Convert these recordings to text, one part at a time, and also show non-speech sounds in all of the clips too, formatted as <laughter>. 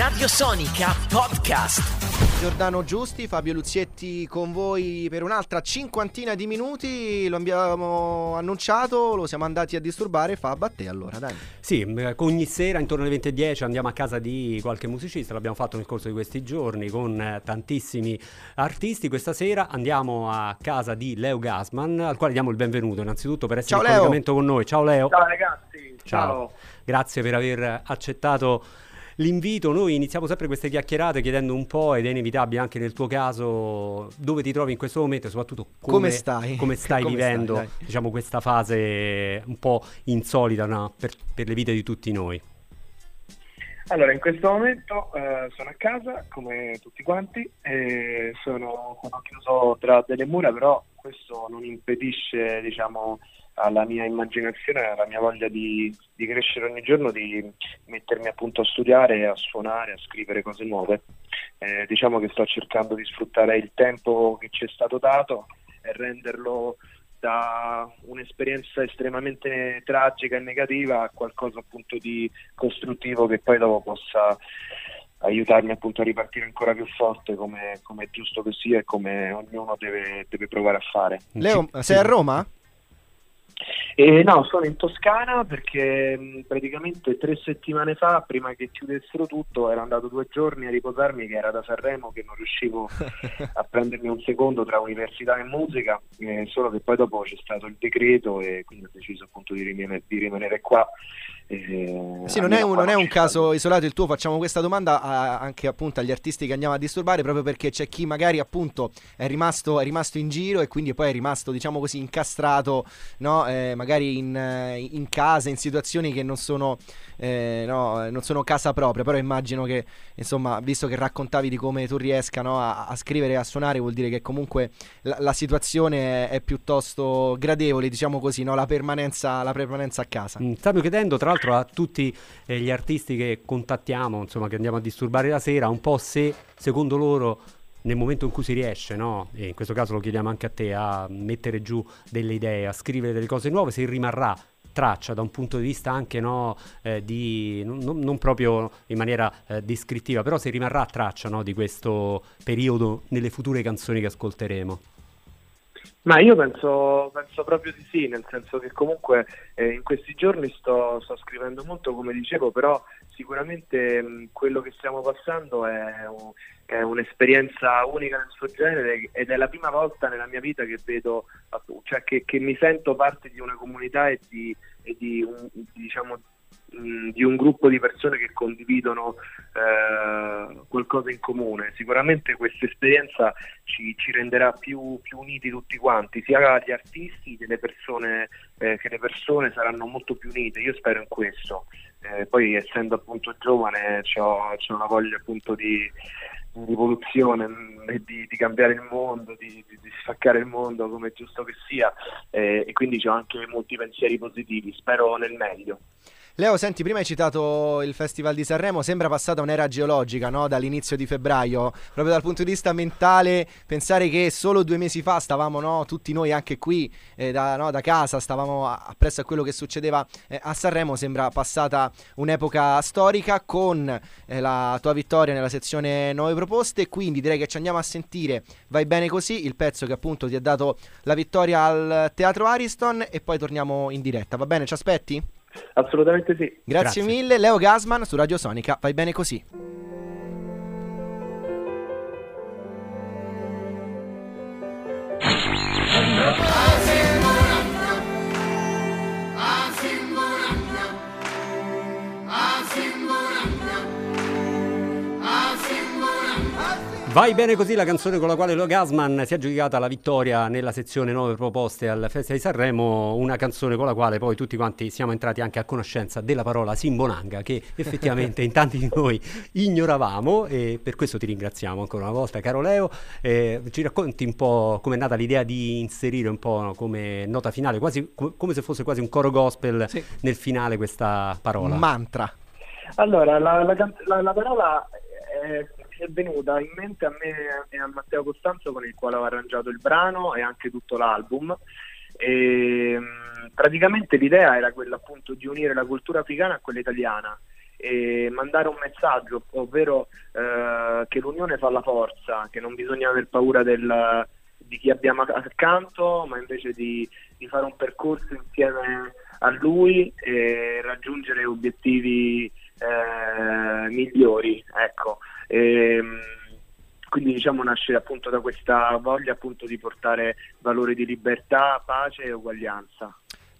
Radio Sonica Podcast. Giordano Giusti, Fabio Luzietti con voi per un'altra cinquantina di minuti. Lo abbiamo annunciato, lo siamo andati a disturbare. Fab, a te allora, dai. Sì, eh, ogni sera intorno alle 20.10 andiamo a casa di qualche musicista, l'abbiamo fatto nel corso di questi giorni con eh, tantissimi artisti. Questa sera andiamo a casa di Leo Gasman, al quale diamo il benvenuto innanzitutto per essere Ciao, in collegamento con noi. Ciao Leo. Ciao ragazzi, Ciao. ciao. Grazie per aver accettato l'invito. Noi iniziamo sempre queste chiacchierate chiedendo un po', ed è inevitabile anche nel tuo caso, dove ti trovi in questo momento e soprattutto come, Come stai? come stai <laughs> Come vivendo stai, diciamo, questa fase un po' insolita no? per, per le vite di tutti noi. Allora, in questo momento eh, sono a casa come tutti quanti e sono, sono chiuso tra delle mura, però questo non impedisce, diciamo, alla mia immaginazione, alla mia voglia di, di crescere ogni giorno, di mettermi appunto a studiare, a suonare, a scrivere cose nuove. Eh, diciamo che sto cercando di sfruttare il tempo che ci è stato dato e renderlo da un'esperienza estremamente tragica e negativa a qualcosa appunto di costruttivo che poi dopo possa aiutarmi appunto a ripartire ancora più forte come, come è giusto che sia e come ognuno deve, deve provare a fare. Leo, sei a Roma? E no, sono in Toscana perché mh, praticamente tre settimane fa, prima che chiudessero tutto, ero andato due giorni a riposarmi che era da Sanremo che non riuscivo <laughs> a prendermi un secondo tra università e musica, eh, solo che poi dopo c'è stato il decreto e quindi ho deciso appunto di rimanere, di rimanere qua. Eh, Sì, non è, un, non è un caso isolato il tuo, facciamo questa domanda a- anche appunto agli artisti che andiamo a disturbare, proprio perché c'è chi magari appunto è rimasto, è rimasto in giro e quindi poi è rimasto, diciamo così, incastrato, no? Eh, magari in, eh, in casa, in situazioni che non sono, eh, no, non sono casa propria, però immagino che, insomma, visto che raccontavi di come tu riesca no, a, a scrivere e a suonare, vuol dire che comunque la, la situazione è, è piuttosto gradevole, diciamo così, no? La permanenza, la permanenza a casa. Mm, Stanno chiedendo tra l'altro a tutti eh, gli artisti che contattiamo, insomma, che andiamo a disturbare la sera, un po' se secondo loro nel momento in cui si riesce, no? E in questo caso lo chiediamo anche a te, a mettere giù delle idee, a scrivere delle cose nuove, se rimarrà traccia da un punto di vista anche no, eh, di non- non proprio in maniera eh, descrittiva, però se rimarrà traccia no, di questo periodo nelle future canzoni che ascolteremo. Ma io penso, penso proprio di sì, nel senso che comunque eh, in questi giorni sto, sto scrivendo molto, come dicevo, però sicuramente mh, quello che stiamo passando è, un- è un'esperienza unica nel suo genere ed è la prima volta nella mia vita che vedo, cioè che, che mi sento parte di una comunità e di, e di un, diciamo, mh, di un gruppo di persone che condividono eh, qualcosa in comune. Sicuramente questa esperienza ci, ci renderà più, più uniti tutti quanti, sia gli artisti che le persone, eh, che le persone saranno molto più unite. Io spero in questo. Eh, poi essendo appunto giovane ho una voglia appunto di, di rivoluzione e di, di cambiare il mondo, di, di, di spaccare il mondo come è giusto che sia eh, e quindi ho anche molti pensieri positivi, spero nel meglio. Leo, senti, prima hai citato il Festival di Sanremo, sembra passata un'era geologica, no? Dall'inizio di febbraio, proprio dal punto di vista mentale, pensare che solo due mesi fa stavamo, no? Tutti noi anche qui, eh, da, no? da casa, stavamo appresso a quello che succedeva eh, a Sanremo, sembra passata un'epoca storica con eh, la tua vittoria nella sezione nuove proposte, quindi direi che ci andiamo a sentire Vai bene così, il pezzo che appunto ti ha dato la vittoria al Teatro Ariston e poi torniamo in diretta, va bene? Ci aspetti? Assolutamente sì. Grazie, Grazie. mille, Leo Gasman su Radio Sonica. Vai bene così. Vai bene così la canzone con la quale Lo Gasman si è aggiudicata la vittoria nella sezione nuove proposte al Festival di Sanremo, una canzone con la quale poi tutti quanti siamo entrati anche a conoscenza della parola Simbonanga che effettivamente in tanti di noi ignoravamo e per questo ti ringraziamo ancora una volta caro Leo. Eh, ci racconti un po' com'è nata l'idea di inserire un po' come nota finale, quasi co- come se fosse quasi un coro gospel Sì. nel finale questa parola. Mantra. Allora, la, la la- la parola è, è venuta in mente a me e a Matteo Costanzo con il quale ho arrangiato il brano e anche tutto l'album. E, mh, praticamente l'idea era quella appunto di unire la cultura africana a quella italiana e mandare un messaggio, ovvero eh, che l'unione fa la forza, che non bisogna aver paura del, di chi abbiamo accanto, ma invece di, di, fare un percorso insieme a lui e raggiungere obiettivi eh, migliori. Ecco. E, ehm, quindi diciamo nasce appunto da questa voglia appunto di portare valori di libertà, pace e uguaglianza.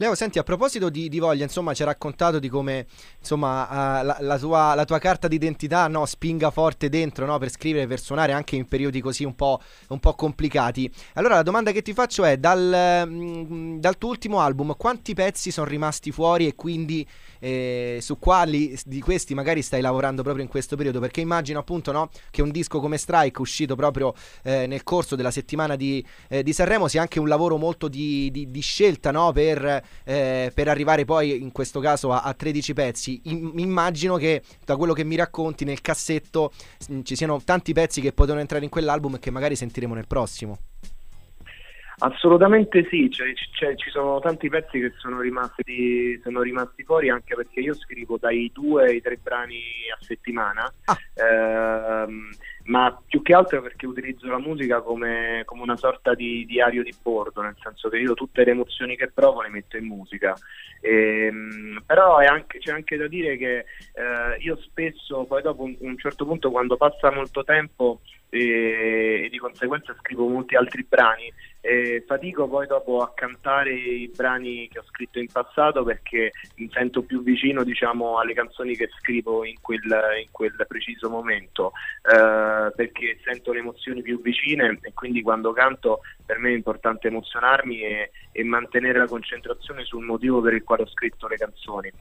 Leo, senti, a proposito di, di voglia, insomma, ci hai raccontato di come insomma, uh, la, la, tua, la, tua, carta d'identità no, spinga forte dentro no, per scrivere, per suonare anche in periodi così un po', un po complicati. Allora, la domanda che ti faccio è: dal, mm, dal tuo ultimo album, quanti pezzi sono rimasti fuori e quindi eh, su quali di questi magari stai lavorando proprio in questo periodo? Perché immagino appunto no, che un disco come Strike, uscito proprio eh, nel corso della settimana di, eh, di, Sanremo, sia anche un lavoro molto di, di, di scelta no, per, eh, per, arrivare poi in questo caso a, a 13 pezzi. I, immagino che da quello che mi racconti nel cassetto ci siano tanti pezzi che potevano entrare in quell'album e che magari sentiremo nel prossimo. Assolutamente sì, cioè, cioè, ci sono tanti pezzi che sono rimasti, sono rimasti, fuori anche perché io scrivo dai due ai tre brani a settimana, ah. ehm, ma più che altro perché utilizzo la musica come, come, una sorta di diario di bordo, nel senso che io tutte le emozioni che provo le metto in musica. Ehm, però anche, c'è anche da dire che eh, io spesso, poi dopo un, un certo punto, quando passa molto tempo, e, e, di conseguenza scrivo molti altri brani. E fatico poi dopo a cantare i brani che ho scritto in passato perché mi sento più vicino diciamo alle canzoni che scrivo in quel, in quel preciso momento eh, perché sento le emozioni più vicine e quindi quando canto per me è importante emozionarmi e, e mantenere la concentrazione sul motivo per il quale ho scritto le canzoni.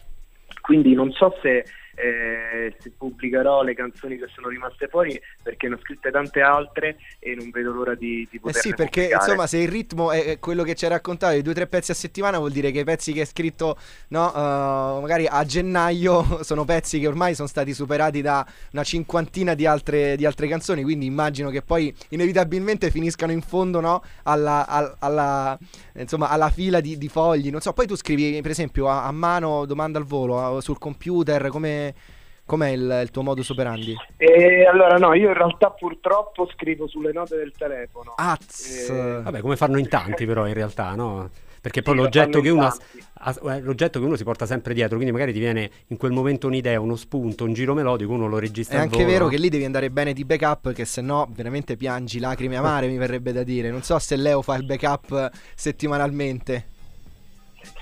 Quindi non so se eh, pubblicherò le canzoni che sono rimaste fuori perché ne ho scritte tante altre e non vedo l'ora di, di poterle Eh sì, perché pubblicare. insomma se il ritmo è quello che ci hai raccontato, i due o tre pezzi a settimana vuol dire che i pezzi che hai scritto no, uh, magari a gennaio <laughs> sono pezzi che ormai sono stati superati da una cinquantina di altre, di altre canzoni, quindi immagino che poi inevitabilmente finiscano in fondo no, alla, alla, alla, insomma, alla fila di, di, fogli. Non so, poi tu scrivi per esempio a, a mano, domanda al volo, a, sul computer, come Com'è il, il, tuo modus operandi? Eh, allora no, io in realtà purtroppo scrivo sulle note del telefono. Az. Eh... Vabbè, come fanno in tanti però in realtà, no? Perché poi sì, l'oggetto, che uno, eh, l'oggetto che uno si porta sempre dietro, quindi magari ti viene in quel momento un'idea, uno spunto, un giro melodico, uno lo registra. È anche volo. vero che lì devi andare bene di backup, che se no veramente piangi lacrime amare, mi verrebbe da dire. Non so se Leo fa il backup settimanalmente.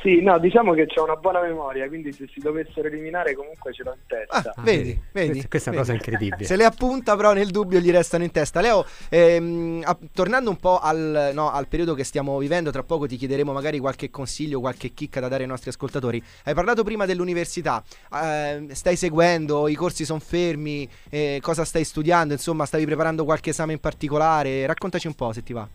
Sì, no, diciamo che c'è una buona memoria, quindi se si dovessero eliminare comunque ce l'ho in testa. Ah, vedi, vedi. Questa, questa vedi. è una cosa incredibile. <laughs> Se le appunta però nel dubbio gli restano in testa. Leo, ehm, a, tornando un po' al, no, al, periodo che stiamo vivendo, tra poco ti chiederemo magari qualche consiglio, qualche chicca da dare ai nostri ascoltatori. Hai parlato prima dell'università, eh, stai seguendo, i corsi sono fermi, eh, cosa stai studiando, insomma stavi preparando qualche esame in particolare? Raccontaci un po' se ti va.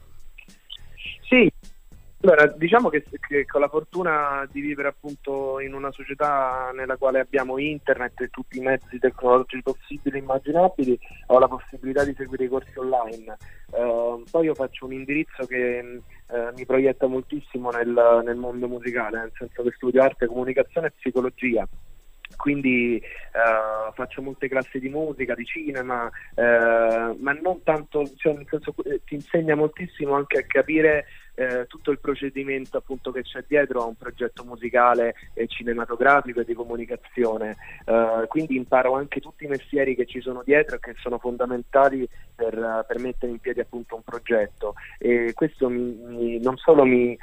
Allora, diciamo che, che, con la fortuna di vivere appunto in una società nella quale abbiamo internet e tutti i mezzi tecnologici possibili e immaginabili, ho la possibilità di seguire i corsi online. Uh, poi io faccio un indirizzo che uh, mi proietta moltissimo nel, nel mondo musicale, nel senso che studio arte, comunicazione e psicologia quindi uh, faccio molte classi di musica, di cinema, uh, ma non tanto, cioè, nel senso, ti insegna moltissimo anche a capire eh, tutto il procedimento appunto che c'è dietro a un progetto musicale e cinematografico e di comunicazione. Eh, quindi imparo anche tutti i mestieri che ci sono dietro e che sono fondamentali per, per mettere in piedi appunto un progetto. E questo mi, mi, non solo mi, eh,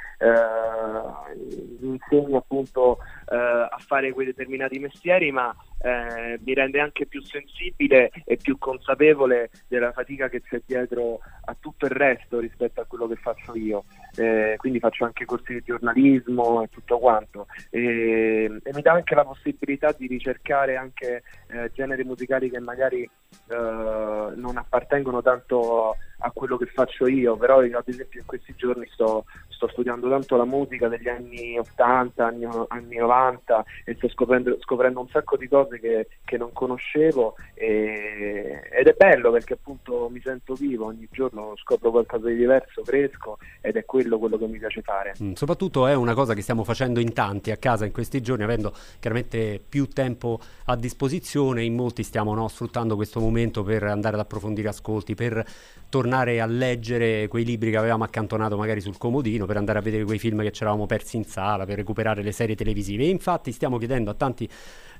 mi insegna appunto eh, a fare quei determinati mestieri, ma eh, mi rende anche più sensibile e più consapevole della fatica che c'è dietro a tutto il resto rispetto a quello che faccio io. Eh, quindi faccio anche corsi di giornalismo e tutto quanto. E, e mi dà anche la possibilità di ricercare anche eh, generi musicali che magari eh, non appartengono tanto a quello che faccio io, però io, ad esempio in questi giorni sto, sto studiando tanto la musica degli anni 80, anni, anni 90 e sto scoprendo, scoprendo, un sacco di cose che, che non conoscevo e, ed è bello perché appunto mi sento vivo, ogni giorno scopro qualcosa di diverso, fresco ed è quello quello che mi piace fare. Mm, soprattutto è una cosa che stiamo facendo in tanti a casa in questi giorni, avendo chiaramente più tempo a disposizione, in molti stiamo no, sfruttando questo momento per andare ad approfondire ascolti, per tornare a leggere quei libri che avevamo accantonato magari sul comodino, per andare a vedere quei film che ci eravamo persi in sala, per recuperare le serie televisive. E infatti stiamo chiedendo a tanti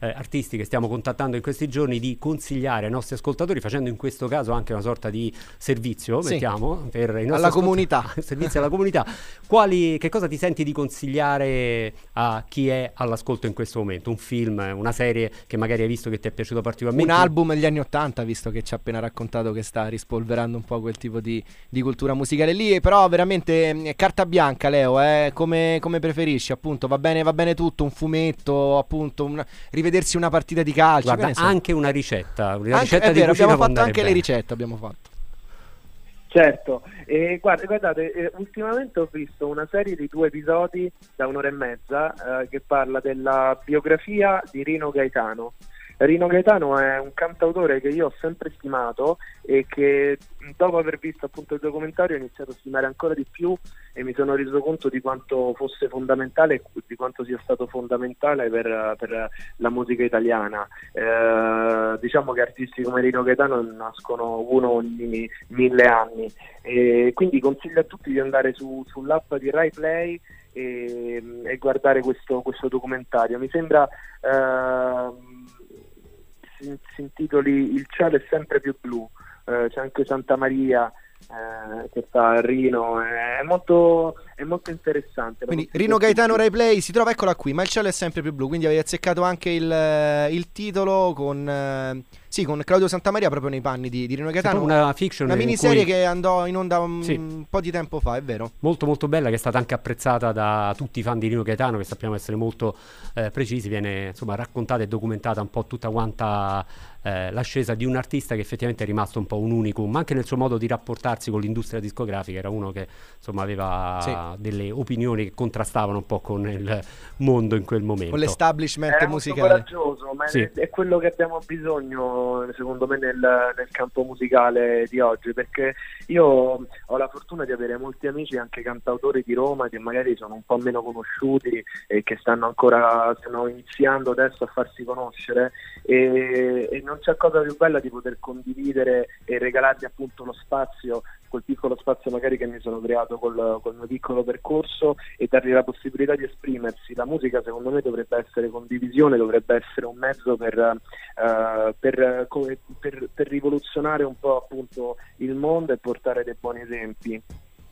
eh, artisti che stiamo contattando in questi giorni di consigliare ai nostri ascoltatori, facendo in questo caso anche una sorta di servizio, sì. mettiamo, per i nostri alla comunità. <laughs> servizio alla comunità. Quali, che cosa ti senti di consigliare a chi è all'ascolto in questo momento? Un film, una serie che magari hai visto che ti è piaciuto particolarmente? Un album degli anni Ottanta, visto che ci ha appena raccontato che sta rispolverando un po' quel tipo di, di cultura musicale lì, però veramente mm, carta bianca Leo, eh? come, come, preferisci appunto, va bene, va bene tutto, un fumetto, appunto, un, rivedersi una partita di calcio. Guarda, so. anche una ricetta. Una anche, ricetta è di vero, abbiamo fatto anche bene. le ricette. Abbiamo fatto. Certo, e guarda, guardate, eh, ultimamente ho visto una serie di due episodi da un'ora e mezza eh, che parla della biografia di Rino Gaetano. Rino Gaetano è un cantautore che io ho sempre stimato e che dopo aver visto appunto il documentario ho iniziato a stimare ancora di più e mi sono reso conto di quanto fosse fondamentale e di quanto sia stato fondamentale per, per la musica italiana. Eh, diciamo che artisti come Rino Gaetano nascono uno ogni mille anni e quindi consiglio a tutti di andare su, sull'app di Rai Play e, e guardare questo, questo, documentario. Mi sembra... Eh, si, si intitoli Il cielo è sempre più blu, eh, c'è anche Santa Maria eh, che sta a Rino, è molto, è molto interessante. Quindi molto Rino Gaetano Rai Play si trova, eccola qui, ma il cielo è sempre più blu, quindi avete azzeccato anche il, eh, il titolo con... Eh, sì, con Claudio Santamaria proprio nei panni di, di Rino Gaetano. Una fiction. Una miniserie cui... che andò in onda un sì. po' di tempo fa, è vero. Molto molto bella, che è stata anche apprezzata da tutti i fan di Rino Gaetano, che sappiamo essere molto eh, precisi. Viene insomma raccontata e documentata un po' tutta quanta eh, l'ascesa di un artista che effettivamente è rimasto un po' un unicum, anche nel suo modo di rapportarsi con l'industria discografica. Era uno che insomma aveva sì. Delle opinioni che contrastavano un po' con il mondo in quel momento. Con l'establishment è musicale. coraggioso, ma sì. è, è quello che abbiamo bisogno secondo me nel, nel, campo musicale di oggi perché io ho la fortuna di avere molti amici anche cantautori di Roma che magari sono un po' meno conosciuti e che stanno ancora stanno iniziando adesso a farsi conoscere e, e non c'è cosa più bella di poter condividere e regalargli appunto lo spazio quel piccolo spazio magari che mi sono creato col, col, mio piccolo percorso e dargli la possibilità di esprimersi. La musica secondo me dovrebbe essere condivisione, dovrebbe essere un mezzo per, uh, per, per, per rivoluzionare un po' appunto il mondo e portare dei buoni esempi.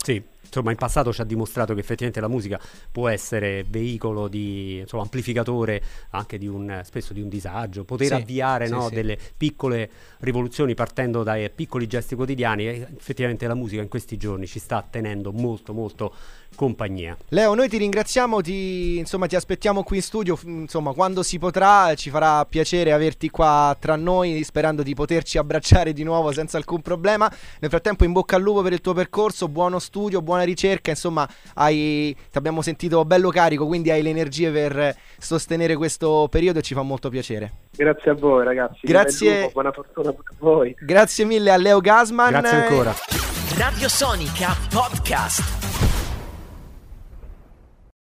Sì, insomma in passato ci ha dimostrato che effettivamente la musica può essere veicolo di insomma, amplificatore anche di un spesso di un disagio, poter sì, avviare sì, no, sì. delle piccole rivoluzioni partendo dai piccoli gesti quotidiani e effettivamente la musica in questi giorni ci sta tenendo molto molto compagnia. Leo, noi ti ringraziamo, ti, insomma, ti aspettiamo qui in studio, insomma, quando si potrà, ci farà piacere averti qua tra noi, sperando di poterci abbracciare di nuovo senza alcun problema. Nel frattempo in bocca al lupo per il tuo percorso, buono studio, buona ricerca, insomma, hai, ti abbiamo sentito bello carico, quindi hai le energie per sostenere questo periodo e ci fa molto piacere. Grazie a voi ragazzi. Grazie. Lupo, buona fortuna a voi. Grazie mille a Leo Gasman. Grazie ancora. Radio Sonica Podcast.